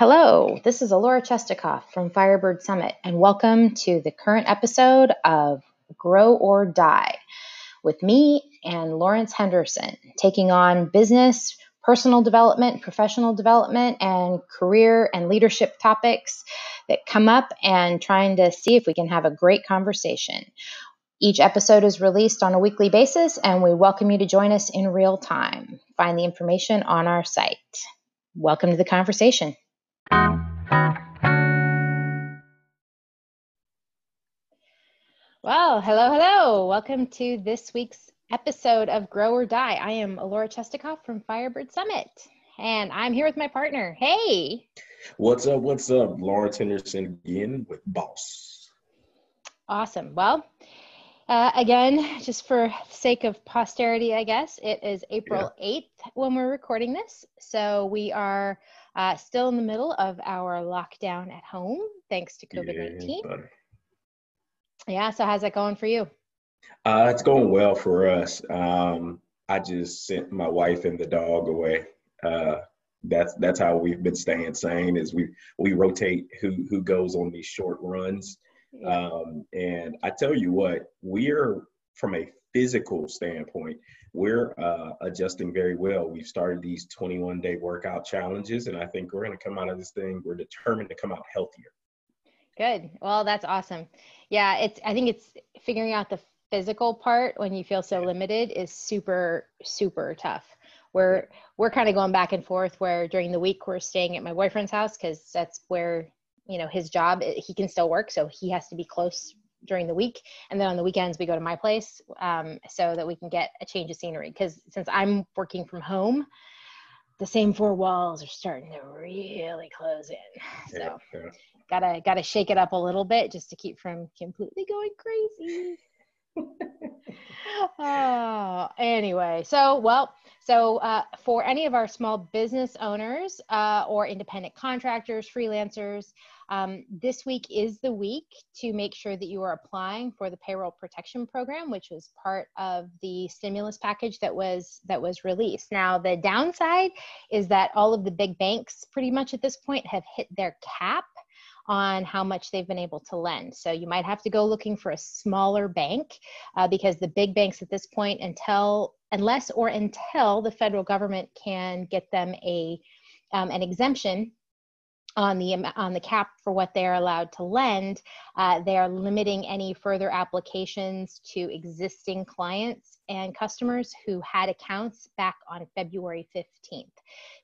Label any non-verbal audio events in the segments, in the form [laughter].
Hello, this is Alora Chestikoff from Firebird Summit, and welcome to the current episode of Grow or Die with me and Lawrence Henderson, taking on business, personal development, professional development, and career and leadership topics that come up and trying to see if we can have a great conversation. Each episode is released on a weekly basis, and we welcome you to join us in real time. Find the information on our site. Welcome to the conversation. Well, hello, hello. Welcome to this week's episode of Grow or Die. I am Alora Chestikoff from Firebird Summit, and I'm here with my partner. Hey. What's up? What's up? Lawrence Henderson again with Boss. Awesome. Well, uh, again, just for sake of posterity, I guess, it is April yeah. 8th when we're recording this. So we are uh, still in the middle of our lockdown at home, thanks to COVID 19. Yeah, yeah, so how's that going for you? Uh, it's going well for us. Um, I just sent my wife and the dog away. Uh, that's that's how we've been staying sane. Is we we rotate who who goes on these short runs um, and I tell you what, we're from a physical standpoint, we're uh, adjusting very well. We've started these 21 day workout challenges, and I think we're going to come out of this thing. We're determined to come out healthier. Good. Well, that's awesome. Yeah, it's. I think it's figuring out the physical part when you feel so limited is super super tough. We're we're kind of going back and forth. Where during the week we're staying at my boyfriend's house because that's where you know his job eh, he can still work so he has to be close during the week. And then on the weekends we go to my place um, so that we can get a change of scenery. Because since i'm working from home the same four walls are starting to really close in. So yeah, yeah. gotta gotta shake it up a little bit just to keep from completely going crazy. Oh [laughs] anyway so well so, uh, for any of our small business owners uh, or independent contractors, freelancers, um, this week is the week to make sure that you are applying for the payroll protection program, which was part of the stimulus package that was that was released. Now, the downside is that all of the big banks, pretty much at this point, have hit their cap on how much they've been able to lend. So you might have to go looking for a smaller bank uh, because the big banks at this point, until unless or until the federal government can get them a um, an exemption on the on the cap for what they are allowed to lend, uh, they are limiting any further applications to existing clients and customers who had accounts back on February 15th.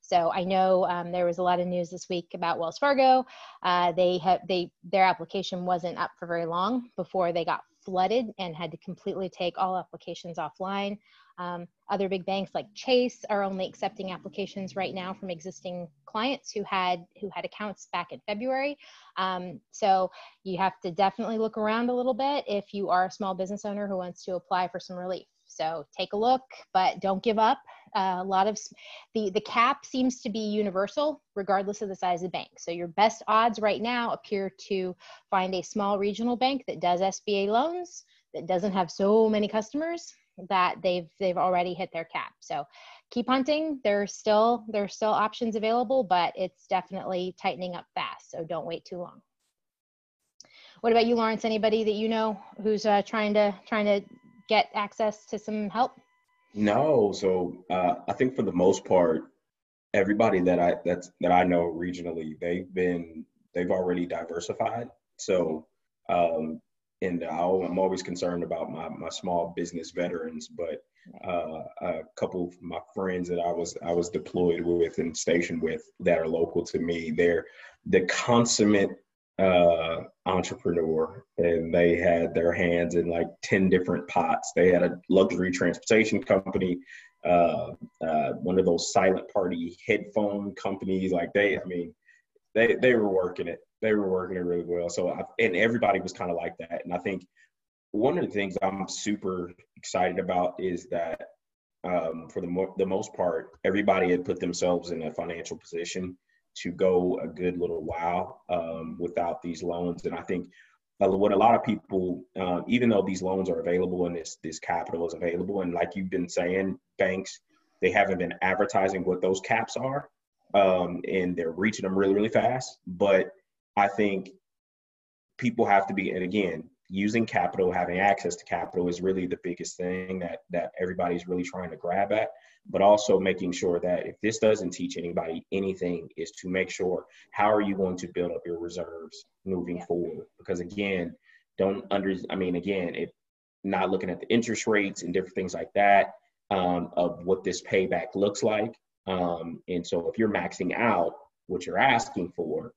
So I know um, there was a lot of news this week about Wells Fargo. Uh, they have they their application wasn't up for very long before they got flooded and had to completely take all applications offline. Um, other big banks like Chase are only accepting applications right now from existing clients who had who had accounts back in February. Um, so you have to definitely look around a little bit if you are a small business owner who wants to apply for some relief. So take a look, but don't give up. Uh, a lot of the the cap seems to be universal, regardless of the size of the bank. So your best odds right now appear to find a small regional bank that does SBA loans that doesn't have so many customers that they've they've already hit their cap. So keep hunting. There's still there's still options available, but it's definitely tightening up fast. So don't wait too long. What about you, Lawrence? Anybody that you know who's uh, trying to trying to get access to some help? No. So uh, I think for the most part, everybody that I that's that I know regionally, they've been they've already diversified. So um, and i i'm always concerned about my, my small business veterans, but uh, a couple of my friends that I was I was deployed with and stationed with that are local to me, they're the consummate uh, entrepreneur, and they had their hands in like ten different pots. They had a luxury transportation company, uh, uh one of those silent party headphone companies. Like they, I mean, they they were working it they were working it really well. So, I, and everybody was kind of like that. And I think one of the things I'm super excited about is that um, for the, mo- the most part, everybody had put themselves in a financial position to go a good little while um, without these loans. And I think uh, what a lot of people, uh, even though these loans are available and this this capital is available, and like you've been saying, banks they haven't been advertising what those caps are. um, and they're reaching them really, really fast. But I think people have to be, and again, using capital, having access to capital is really the biggest thing that that everybody's really trying to grab at. But also making sure that if this doesn't teach anybody anything, is to make sure how are you going to build up your reserves moving yeah. forward? Because again, don't under I mean again, if not looking at the interest rates and different things like that um, of what this payback looks like. Um, and so if you're maxing out what you're asking for,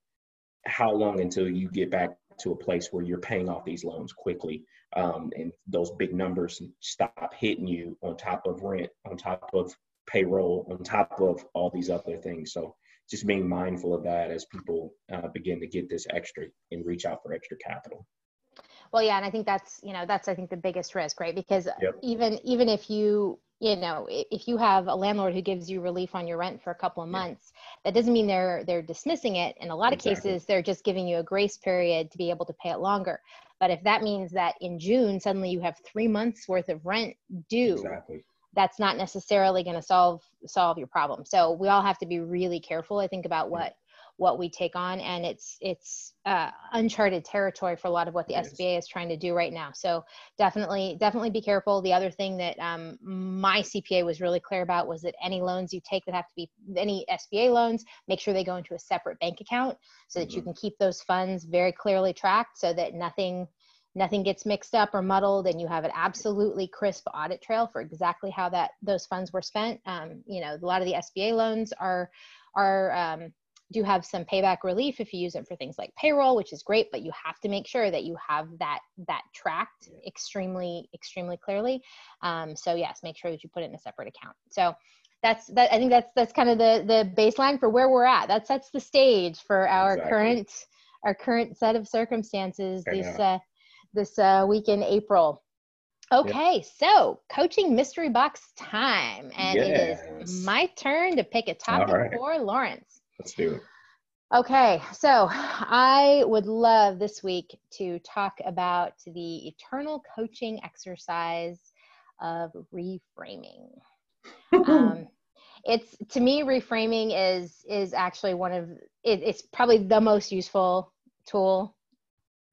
how long until you get back to a place where you're paying off these loans quickly um, and those big numbers stop hitting you on top of rent, on top of payroll, on top of all these other things. So just being mindful of that as people uh, begin to get this extra and reach out for extra capital. Well, yeah, and I think that's you know that's I think the biggest risk, right? Because yep. even even if you you know if you have a landlord who gives you relief on your rent for a couple of months that doesn't mean they're they're dismissing it. In a lot exactly. of cases they're just giving you a grace period to be able to pay it longer. But if that means that in june suddenly you have three months worth of rent due exactly. that's not necessarily going to solve solve your problem. So we all have to be really careful i think about what what we take on and it's it's uh, uncharted territory for a lot of what the it sba is. is trying to do right now so definitely definitely be careful the other thing that um, my cpa was really clear about was that any loans you take that have to be any sba loans make sure they go into a separate bank account so that mm-hmm. you can keep those funds very clearly tracked so that nothing nothing gets mixed up or muddled and you have an absolutely crisp audit trail for exactly how that those funds were spent um, you know a lot of the sba loans are are um, do have some payback relief if you use it for things like payroll which is great but you have to make sure that you have that that tracked extremely extremely clearly um, so yes make sure that you put it in a separate account so that's that i think that's that's kind of the the baseline for where we're at that sets the stage for our exactly. current our current set of circumstances this uh this uh week in april Okay, yep. so coaching mystery box time, and yes. it is my turn to pick a topic right. for Lawrence. Let's do it. Okay, so I would love this week to talk about the eternal coaching exercise of reframing. um, it's to me, reframing is is actually one of it, it's probably the most useful tool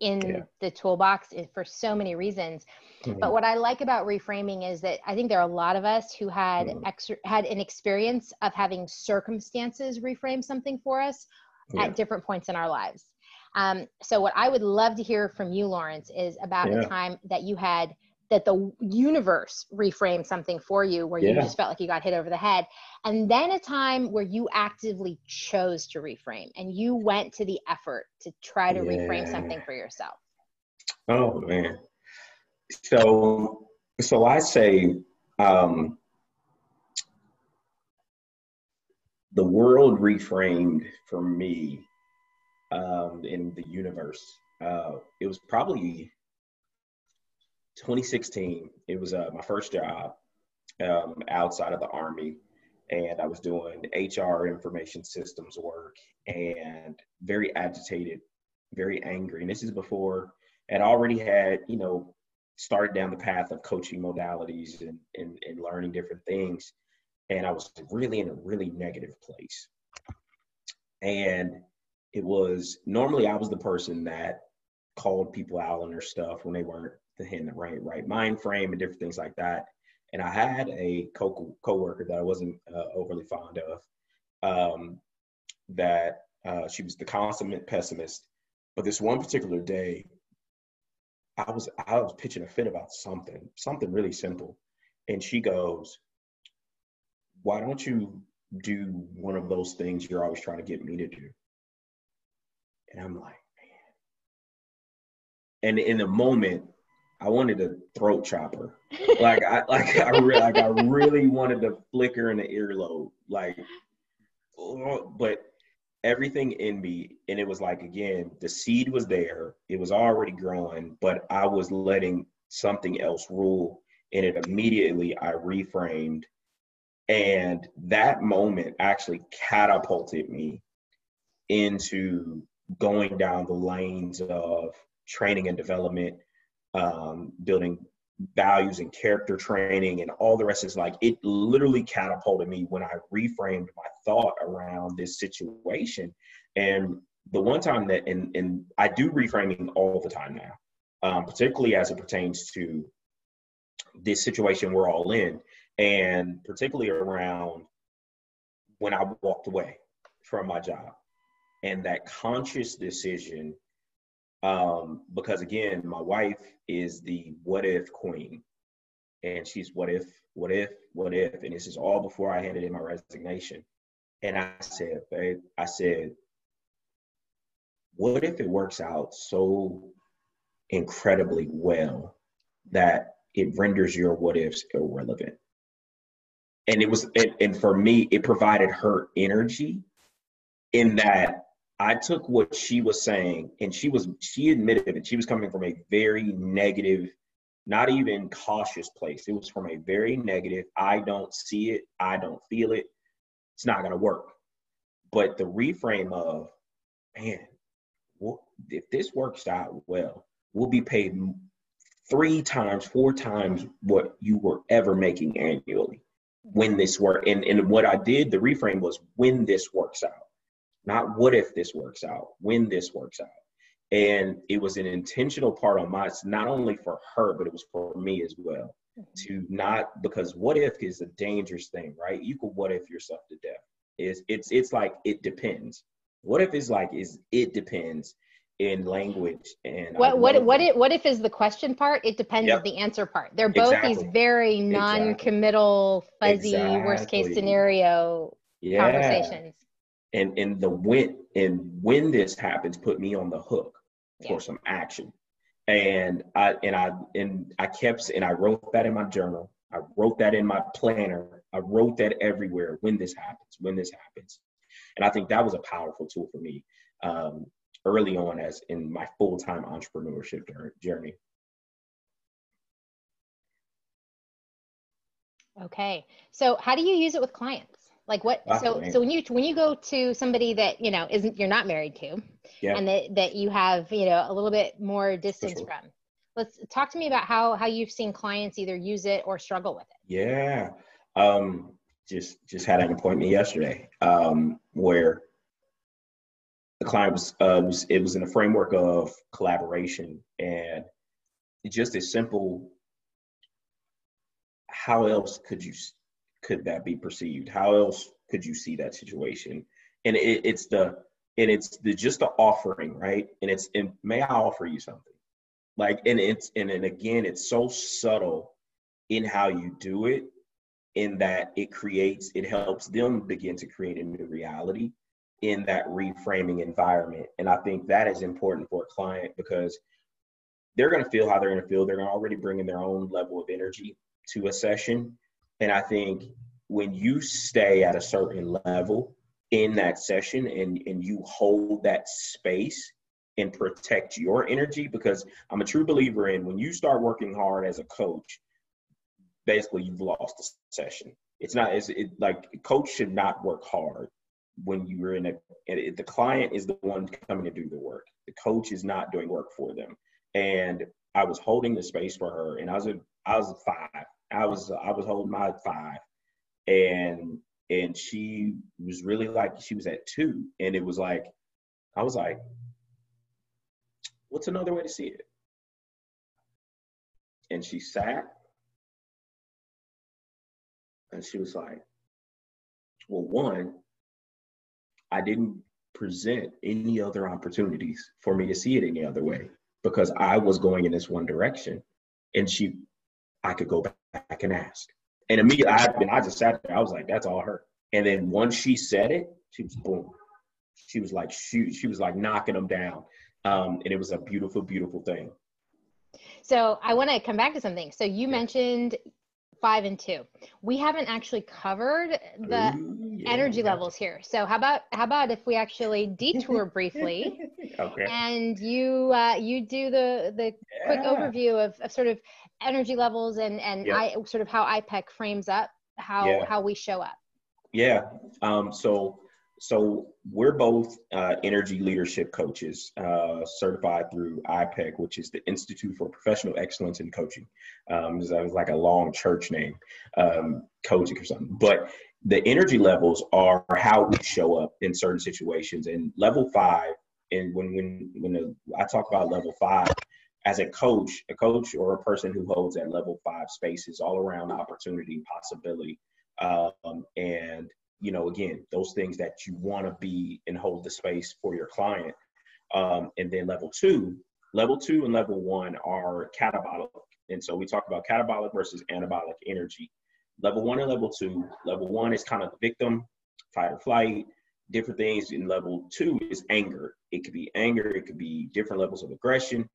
in yeah. the toolbox for so many reasons. Mm-hmm. But what I like about reframing is that I think there are a lot of us who had mm-hmm. ex- had an experience of having circumstances reframe something for us yeah. at different points in our lives. Um, so what I would love to hear from you, Lawrence, is about yeah. a time that you had that the universe reframed something for you where yeah. you just felt like you got hit over the head and then a time where you actively chose to reframe and you went to the effort to try to yeah. reframe something for yourself oh man so so i say um the world reframed for me um in the universe uh it was probably 2016, it was uh, my first job um, outside of the Army. And I was doing HR information systems work and very agitated, very angry. And this is before I'd already had, you know, started down the path of coaching modalities and, and, and learning different things. And I was really in a really negative place. And it was normally I was the person that called people out on their stuff when they weren't in the right right mind frame and different things like that. And I had a co coworker that I wasn't uh, overly fond of. Um, that uh, she was the consummate pessimist. But this one particular day, I was I was pitching a fit about something, something really simple, and she goes, "Why don't you do one of those things you're always trying to get me to do?" And I'm like, man. And in the moment, I wanted a throat chopper. like I [laughs] like I really like I really wanted to flicker in the earlobe. Like oh, but everything in me and it was like again the seed was there it was already growing but i was letting something else rule and it immediately i reframed and that moment actually catapulted me into going down the lanes of training and development um, building values and character training and all the rest is like it literally catapulted me when I reframed my thought around this situation. And the one time that and and I do reframing all the time now, um, particularly as it pertains to this situation we're all in, and particularly around when I walked away from my job and that conscious decision um, because again, my wife is the what if queen, and she's what if, what if, what if, and this is all before I handed in my resignation. And I said, babe, I said, what if it works out so incredibly well that it renders your what ifs irrelevant? And it was, and, and for me, it provided her energy in that I took what she was saying, and she was she admitted that she was coming from a very negative, not even cautious place. It was from a very negative. I don't see it. I don't feel it. It's not gonna work. But the reframe of, man, if this works out well, we'll be paid three times, four times what you were ever making annually when this work. And and what I did, the reframe was when this works out not what if this works out, when this works out. And it was an intentional part on my, not only for her, but it was for me as well. Mm-hmm. To not because what if is a dangerous thing, right? You could what if yourself to death. Is it's it's like it depends. What if is like is it depends in language and what what what if what if is the question part it depends yep. the answer part they're both exactly. these very non-committal fuzzy exactly. worst case scenario yeah. conversations and and the when and when this happens put me on the hook yeah. for some action. And i and i and i kept and i wrote that in my journal. I wrote that in my planner. I wrote that everywhere when this happens when this happens. And i think that was a powerful tool for me um, early on as in my full-time entrepreneurship journey. Okay. So how do you use it with clients like what? So so when you when you go to somebody that you know isn't you're not married to, yeah. and that that you have you know a little bit more distance sure. from. Let's talk to me about how how you've seen clients either use it or struggle with it. Yeah, um, just just had an appointment yesterday um, where the client was, uh, was it was in a framework of collaboration and just as simple how else could you could that be perceived? How else could you see that situation? And it, it's the and it's the just the offering, right? And it's and may I offer you something? Like and it's and, and again, it's so subtle in how you do it, in that it creates, it helps them begin to create a new reality in that reframing environment. And I think that is important for a client because they're going to feel how they're going to feel. They're already bringing their own level of energy to a session. And I think when you stay at a certain level in that session and, and you hold that space and protect your energy, because I'm a true believer in when you start working hard as a coach, basically you've lost the session. It's not as it, like coach should not work hard when you're in a the client is the one coming to do the work. The coach is not doing work for them. And I was holding the space for her, and I was a I was five, I was I was holding my five, and and she was really like she was at two, and it was like I was like, what's another way to see it? And she sat, and she was like, well, one, I didn't present any other opportunities for me to see it any other way because I was going in this one direction. And she, I could go back can ask. And immediately, I, I just sat there. I was like, "That's all her." And then once she said it, she was boom. She was like, she, she was like knocking them down, um, and it was a beautiful, beautiful thing. So I want to come back to something. So you mentioned five and two. We haven't actually covered the Ooh, yeah, energy yeah. levels here. So how about how about if we actually detour [laughs] briefly, okay. and you uh, you do the the yeah. quick overview of, of sort of energy levels and and. I sort of how IPEC frames up how how we show up. Yeah. Um, so so we're both uh, energy leadership coaches, uh, certified through IPEC, which is the Institute for Professional Excellence in Coaching. Um, that was like a long church name, um, coaching or something. But the energy levels are how we show up in certain situations. And level five, and when when when the, I talk about level five, as a coach, a coach or a person who holds that level five space is all around opportunity, possibility, um, and you know, again, those things that you want to be and hold the space for your client. Um, and then level two, level two and level one are catabolic. And so we talk about catabolic versus anabolic energy. Level one and level two, level one is kind of the victim, fight or flight, different things. And level two is anger. It could be anger, it could be different levels of aggression.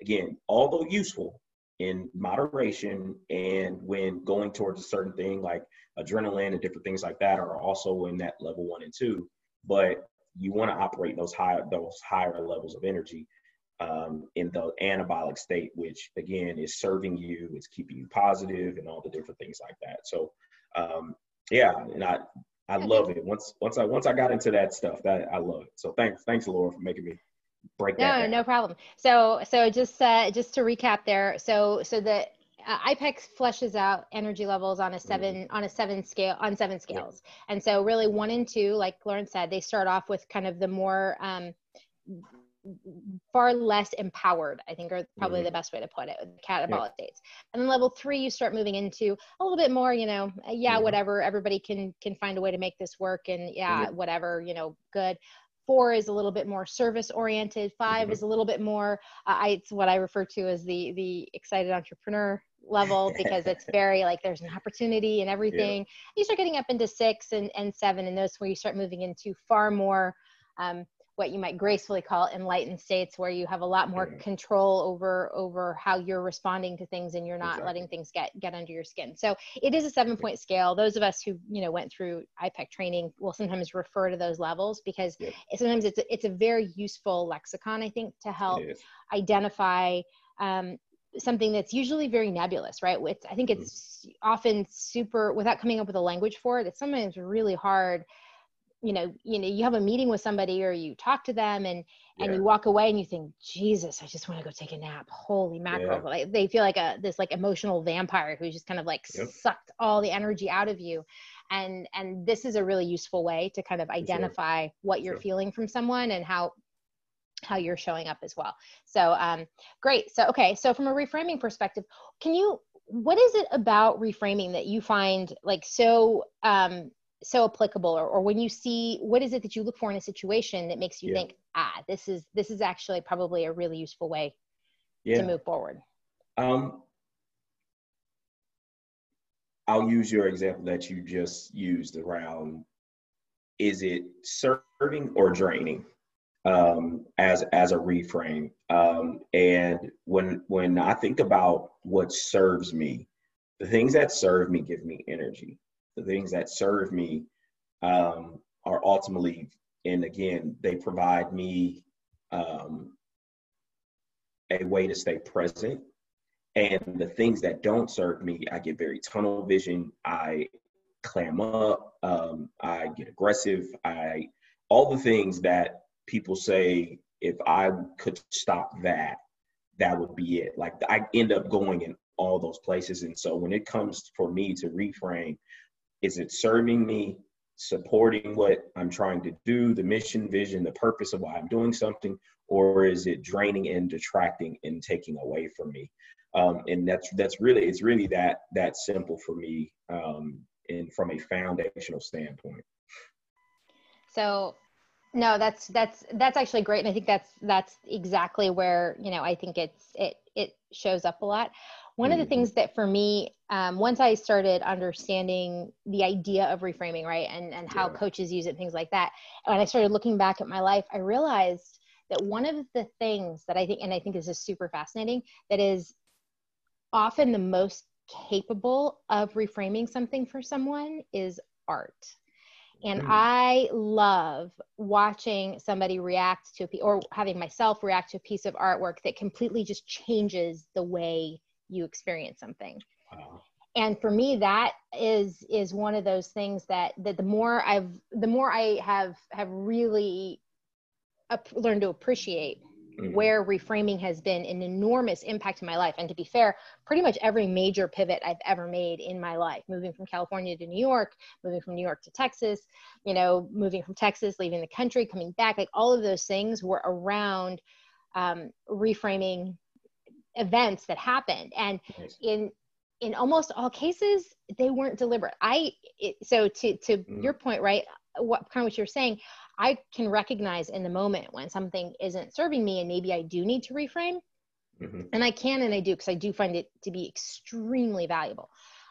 Again, although useful, in moderation and when going towards a certain thing like adrenaline and different things like that are also in that level one and two. But you want to operate those higher those higher levels of energy um, in the anabolic state which again is serving you it's keeping you positive and all the different things like that. So um, yeah and i i love it. Once once i once i got into that stuff that i love it. So thanks thanks laura for making me break no, no problem. So, so just uh, just to recap there. So, so the uh, IPEC fleshes out energy levels on a 7 mm-hmm. on a seven scale on seven scales, yeah. and so really one and two, like Lauren said, they start off with kind of the more um, far less empowered i think are probably mm-hmm. the best way to put it catabolic yeah. states and then level three you start moving into a little bit more you know yeah mm-hmm. whatever everybody can can find a way to make this work and yeah mm-hmm. whatever you know good four is a little bit more service oriented 5 mm-hmm. is a little bit more uh, I, it's what i refer to as the the excited entrepreneur level [laughs] because it's very like there's an opportunity and everything yeah. you start getting up into six and, and seven and those where you start moving into far more um, what you might gracefully call enlightened states where you have a lot more control over over how you're responding to things and you're not exactly. letting things get get under your skin so it is a seven point scale those of us who you know went through ipec training will sometimes refer to those levels because yep. sometimes it's a, it's a very useful lexicon i think to help identify um, something that's usually very nebulous, right? It's, I think it's mm-hmm. often super, without coming up with a language for it, it's sometimes really hard you know you know you have a meeting with somebody or you talk to them and and you walk away and you think jesus i just want to go take a nap holy mackerel yeah. like, they feel like a this like emotional vampire who just kind of like yep. sucked all the energy out of you and and this is a really useful way to kind of identify sure. what you're sure. feeling from someone and how how you're showing up as well so um great so okay so from a reframing perspective can you what is it about reframing that you find like so um so applicable or, or when you see what is it that you look for in a situation that makes you yeah. think ah this is this is actually probably a really useful way yeah. to move forward um, i'll use your example that you just used around is it serving or draining um, as as a reframe um, and when when i think about what serves me the things that serve me give me energy the things that serve me um, are ultimately, and again, they provide me um, a way to stay present. And the things that don't serve me, I get very tunnel vision. I clam up. Um, I get aggressive. I all the things that people say if I could stop that, that would be it. Like I end up going in all those places. And so when it comes for me to reframe, is it serving me, supporting what I'm trying to do, the mission, vision, the purpose of why I'm doing something, or is it draining and detracting and taking away from me? Um, and that's that's really it's really that that simple for me, um, and from a foundational standpoint. So no that's that's that's actually great and i think that's that's exactly where you know i think it's it it shows up a lot one of the mm-hmm. things that for me, um, once I started understanding the idea of reframing, right, and, and how yeah. coaches use it, things like that, when I started looking back at my life, I realized that one of the things that I think, and I think this is super fascinating, that is often the most capable of reframing something for someone is art. And mm. I love watching somebody react to a piece or having myself react to a piece of artwork that completely just changes the way you experience something. Wow. and for me that is is one of those things that that the more i've the more i have have really learned to appreciate mm-hmm. where reframing has been an enormous impact in my life and to be fair pretty much every major pivot i've ever made in my life moving from california to new york moving from new york to texas you know moving from texas leaving the country coming back like all of those things were around um, reframing events that happened and nice. in in almost all cases they weren't deliberate i it, so to to mm. your point right what kind of what you're saying i can recognize in the moment when something isn't serving me and maybe i do need to reframe mm-hmm. and i can and i do because i do find it to be extremely valuable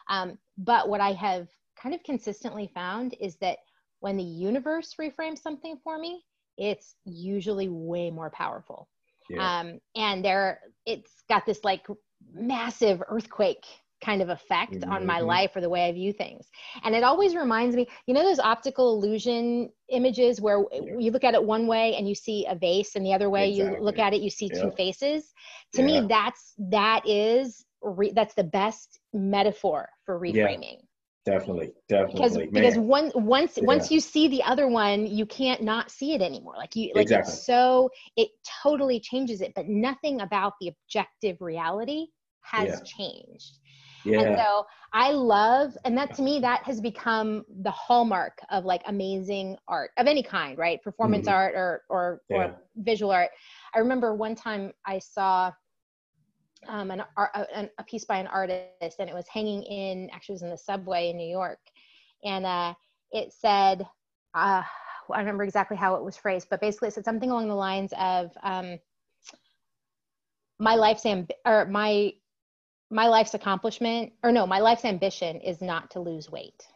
um, but what i have kind of consistently found is that when the universe reframes something for me it's usually way more powerful yeah. um, and there it's got this like massive earthquake kind of effect mm-hmm. on my mm-hmm. life or the way I view things. And it always reminds me, you know, those optical illusion images where yeah. you look at it one way and you see a vase and the other way exactly. you look at it, you see yeah. two faces. To yeah. me, that's, that is, re- that's the best metaphor for reframing. Definitely, definitely. Because because one once once you see the other one, you can't not see it anymore. Like you like exactly. it's so it totally changes it, but nothing about the objective reality has changed. Yeah. And so I love, and that to me, that has become the hallmark of like amazing art of any kind, right? Performance mm-hmm. art or or, yeah. or visual art. I remember one time I saw um, an, a, a piece by an artist, and it was hanging in actually was in the subway in New York, and uh, it said, uh, I remember exactly how it was phrased, but basically it said something along the lines of um, my life's amb- or my my life's accomplishment or no my life's ambition is not to lose weight.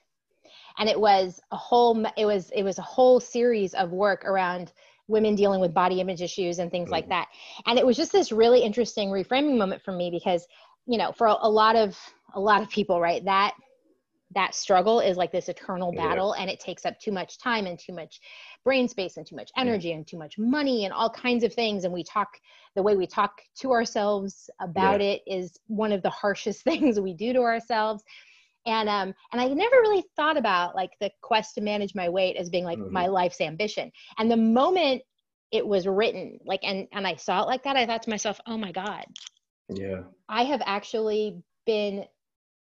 And it was a whole it was it was a whole series of work around women dealing with body image issues and things mm-hmm. like that and it was just this really interesting reframing moment for me because you know for a, a lot of a lot of people right that that struggle is like this eternal battle yeah. and it takes up too much time and too much brain space and too much energy yeah. and too much money and all kinds of things and we talk the way we talk to ourselves about yeah. it is one of the harshest [laughs] things we do to ourselves and um and i never really thought about like the quest to manage my weight as being like mm-hmm. my life's ambition and the moment it was written like and and i saw it like that i thought to myself oh my god yeah i have actually been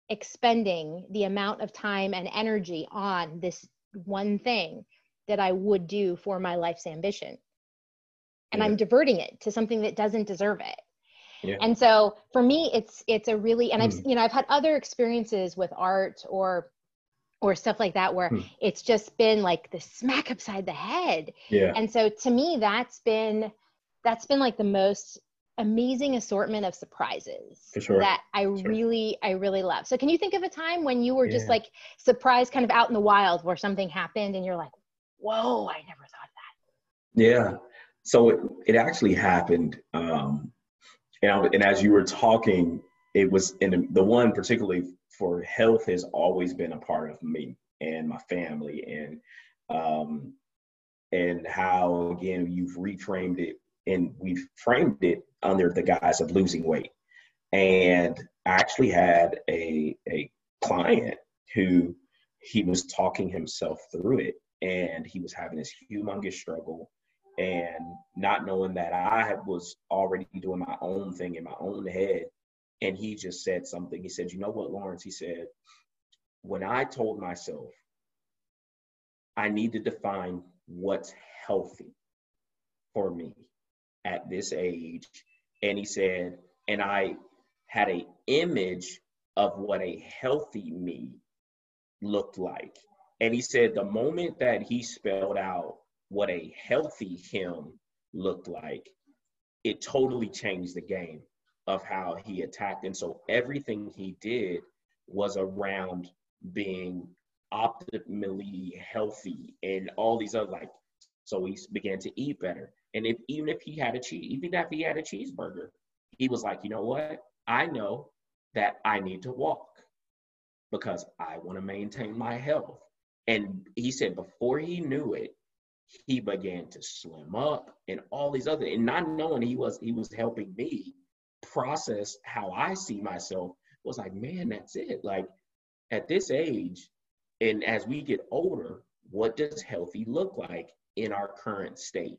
expending the amount of time and energy on this one thing that I would do for my life's ambition. And yeah. I'm diverting it to something that doesn't deserve it. Yeah. And so for me it's it's a really and I've hmm. you know I've had other experiences with art or or stuff like that where hmm. it's just been like the smack upside the head. Yeah. And so to me that's been that's been like the most amazing assortment of surprises sure. that I sure. really, I really love. So can you think of a time when you were yeah. just like surprised kind of out in the wild where something happened and you're like, whoa, I never thought that. Yeah. So it, it actually happened. Um, and, and as you were talking, it was in the one particularly for health has always been a part of me and my family and um, and how again you've reframed it and we've framed it under the guise of losing weight. And I actually had a, a client who he was talking himself through it and he was having this humongous struggle and not knowing that I was already doing my own thing in my own head. And he just said something. He said, You know what, Lawrence? He said, When I told myself I need to define what's healthy for me, at this age. And he said, and I had a image of what a healthy me looked like. And he said the moment that he spelled out what a healthy him looked like, it totally changed the game of how he attacked. And so everything he did was around being optimally healthy and all these other like so he began to eat better and if even if he had a cheese, even if he had a cheeseburger, he was like, you know what? I know that I need to walk because I want to maintain my health. And he said before he knew it, he began to slim up and all these other and not knowing he was he was helping me process how I see myself was like, man, that's it. Like at this age, and as we get older, what does healthy look like in our current state?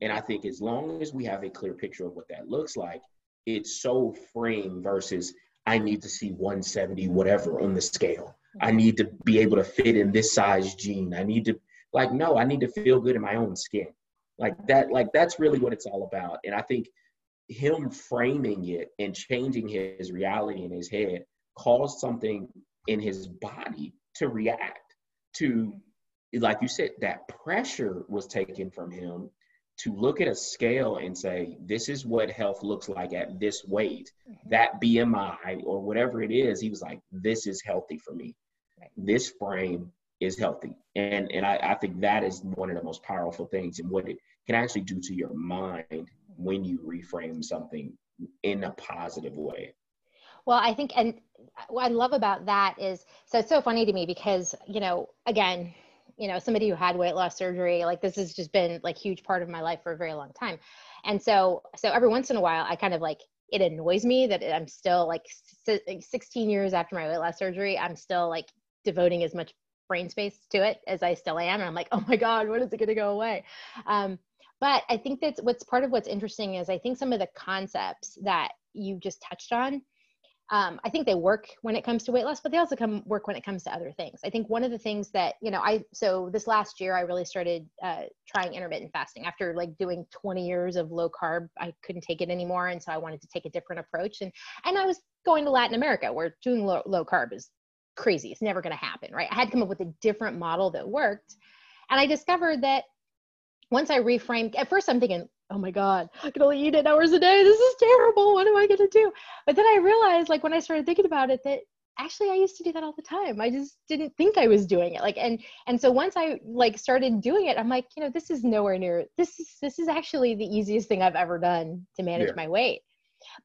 And I think as long as we have a clear picture of what that looks like, it's so freeing versus I need to see 170 whatever on the scale. I mm-hmm. need to be able to fit in this size jean. I need to like no, I need to feel good in my own skin. Like that like that's really what it's all about. And I think him framing it and changing his reality in his head caused something in his body to react to like you said that pressure was taken from him to look at a scale and say, this is what health looks like at this weight, mm-hmm. that BMI or whatever it is, he was like, this is healthy for me. Right. This frame is healthy. And and I, I think that is one of the most powerful things and what it can actually do to your mind when you reframe something in a positive way. Well, I think, and what I love about that is, so it's so funny to me because, you know, again, you know somebody who had weight loss surgery like this has just been like huge part of my life for a very long time and so so every once in a while i kind of like it annoys me that i'm still like 16 years after my weight loss surgery i'm still like devoting as much brain space to it as i still am and i'm like oh my god when is it going to go away um, but i think that's what's part of what's interesting is i think some of the concepts that you just touched on um, I think they work when it comes to weight loss, but they also come work when it comes to other things. I think one of the things that you know, I so this last year I really started uh, trying intermittent fasting after like doing 20 years of low carb. I couldn't take it anymore, and so I wanted to take a different approach. And and I was going to Latin America where doing low, low carb is crazy. It's never going to happen, right? I had to come up with a different model that worked, and I discovered that once I reframed, at first I'm thinking, oh my god i can only eat eight hours a day. This is terrible. What am i going to do? But then i realized like when i started thinking about it that actually i used to do that all the time. I just didn't think i was doing it. Like and and so once i like started doing it i'm like you know this is nowhere near this is this is actually the easiest thing i've ever done to manage yeah. my weight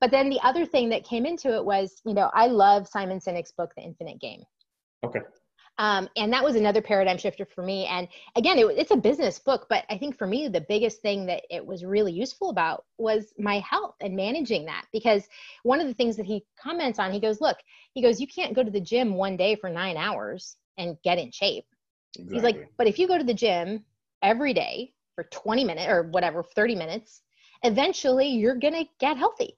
but then the other thing that came into it was you know i love simon sinek's book the infinite game okay um, and that was another paradigm shifter for me. And again, it, it's a business book, but I think for me, the biggest thing that it was really useful about was my health and managing that. Because one of the things that he comments on, he goes, Look, he goes, you can't go to the gym one day for nine hours and get in shape. Exactly. He's like, But if you go to the gym every day for 20 minutes or whatever, 30 minutes, eventually you're going to get healthy.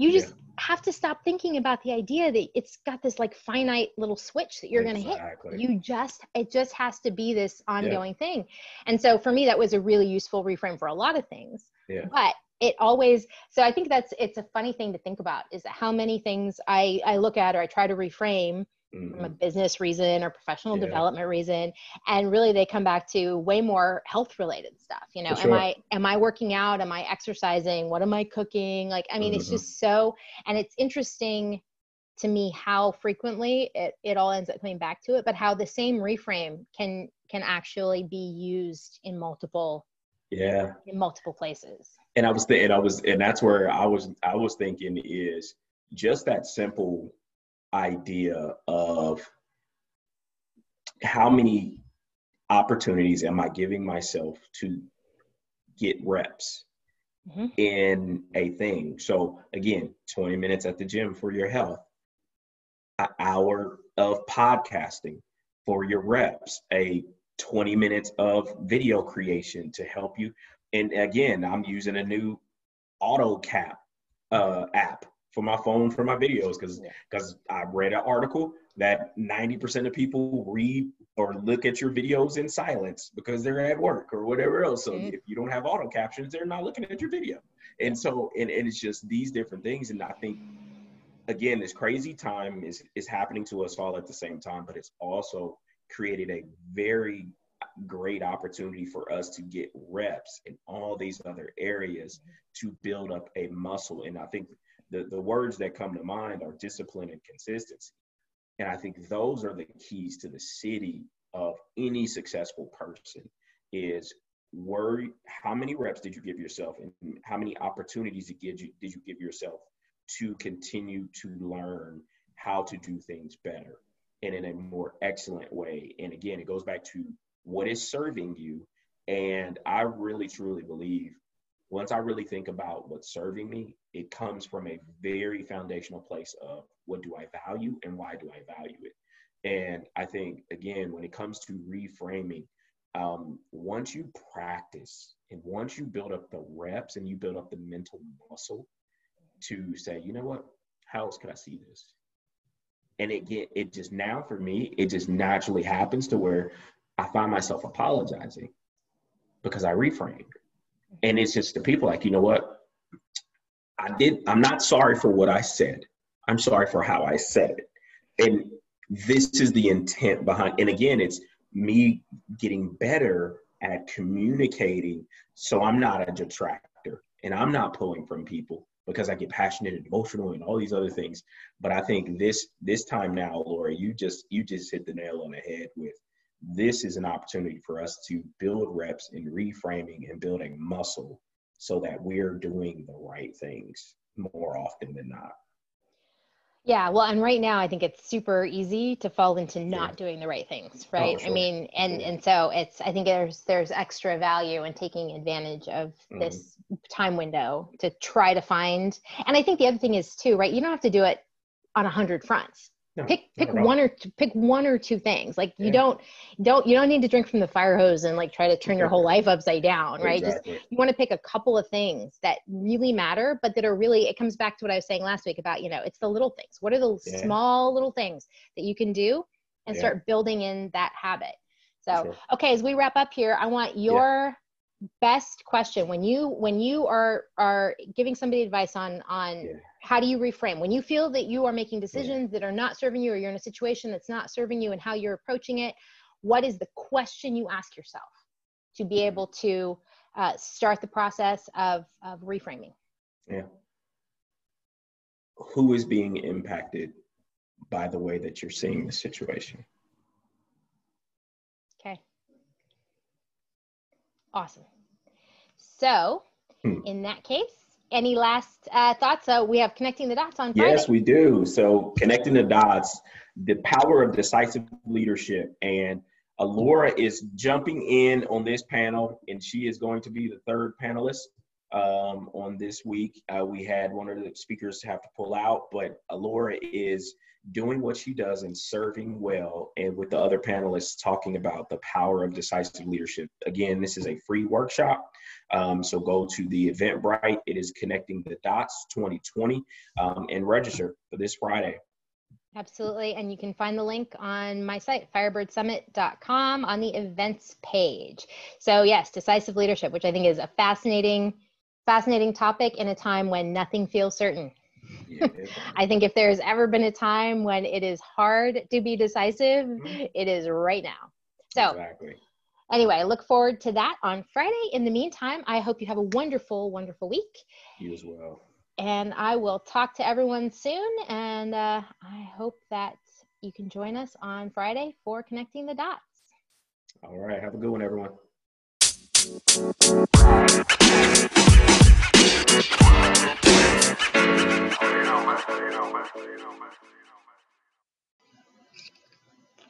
You just, yeah have to stop thinking about the idea that it's got this like finite little switch that you're exactly. going to hit. You just, it just has to be this ongoing yeah. thing. And so for me, that was a really useful reframe for a lot of things. Yeah. But it always, so I think that's, it's a funny thing to think about is how many things I, I look at or I try to reframe mm-hmm. from a mm-hmm. business reason or professional yeah. development reason and really they come back to way more health related stuff you know am i am i working out am i exercising what am i cooking like i mean mm-hmm. it's just so and it's interesting to me how frequently it, it all ends up coming back to it but how the same reframe can can actually be used in multiple yeah in multiple places and i was thinking i was and that's where i was i was thinking is just that simple idea of how many opportunities am I giving myself to get reps mm-hmm. in a thing. So again, 20 minutes at the gym for your health, an hour of podcasting for your reps, a 20 minutes of video creation to help you. And again, I'm using a new AutoCap uh, app for my phone for my videos because because yeah. I read an article that 90% of people read or look at your videos in silence because they're at work or whatever else. So mm-hmm. if you don't have auto captions, they're not looking at your video. And so and, and it's just these different things. And I think again, this crazy time is is happening to us all at the same time, but it's also created a very great opportunity for us to get reps in all these other areas to build up a muscle. And I think the, the words that come to mind are discipline and consistency. And I think those are the keys to the city of any successful person is worry how many reps did you give yourself and how many opportunities did you, did you give yourself to continue to learn how to do things better and in a more excellent way. And again, it goes back to what is serving you. And I really truly believe once I really think about what's serving me, it comes from a very foundational place of what do I value and why do I value it? And I think, again, when it comes to reframing, um, once you practice and once you build up the reps and you build up the mental muscle to say, you know what, how else could I see this? And it get it just now for me, it just naturally happens to where I find myself apologizing because I reframed. And it's just the people like, you know what? I did, I'm not sorry for what I said. I'm sorry for how I said it. And this is the intent behind, and again, it's me getting better at communicating so I'm not a detractor and I'm not pulling from people because I get passionate and emotional and all these other things. But I think this this time now, Laura, you just you just hit the nail on the head with this is an opportunity for us to build reps in reframing and building muscle so that we're doing the right things more often than not. Yeah, well, and right now I think it's super easy to fall into not yeah. doing the right things, oh, right? Oh, sure. I mean, and and so it's I think there's there's extra value in taking advantage of mm-hmm. this time window to try to find. And I think the other thing is too, right? You don't have to do it on a hundred fronts. No, pick pick one or two, pick one or two things. Like you yeah. don't don't you don't need to drink from the fire hose and like try to turn your whole [laughs] life upside down, right? Exactly. Just you want to pick a couple of things that really matter, but that are really it comes back to what I was saying last week about, you know, it's the little things. What are the yeah. small little things that you can do and yeah. start building in that habit. So, sure. okay, as we wrap up here, I want your best question when you when you are are giving somebody advice on on. How do you reframe when you feel that you are making decisions that are not serving you or you're in a situation that's not serving you and how you're approaching it what is the question you ask yourself to be able to uh, start the process of of reframing yeah who is being impacted by the way that you're seeing the situation Okay. Awesome. So, hmm. in that case, any last uh, thoughts? So we have connecting the dots on Friday. Yes, we do. So connecting the dots, the power of decisive leadership, and Alora is jumping in on this panel, and she is going to be the third panelist um, on this week. Uh, we had one of the speakers have to pull out, but Alora is doing what she does and serving well, and with the other panelists talking about the power of decisive leadership. Again, this is a free workshop. Um, so go to the Eventbrite. It is Connecting the Dots 2020 um, and register for this Friday. Absolutely. And you can find the link on my site, firebirdsummit.com, on the events page. So, yes, decisive leadership, which I think is a fascinating, fascinating topic in a time when nothing feels certain. [laughs] I think if there's ever been a time when it is hard to be decisive, mm-hmm. it is right now. So, exactly. Anyway, I look forward to that on Friday. In the meantime, I hope you have a wonderful, wonderful week. You as well. And I will talk to everyone soon. And uh, I hope that you can join us on Friday for Connecting the Dots. All right. Have a good one, everyone.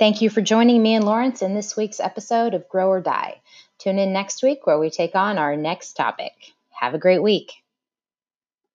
Thank you for joining me and Lawrence in this week's episode of Grow or Die. Tune in next week where we take on our next topic. Have a great week.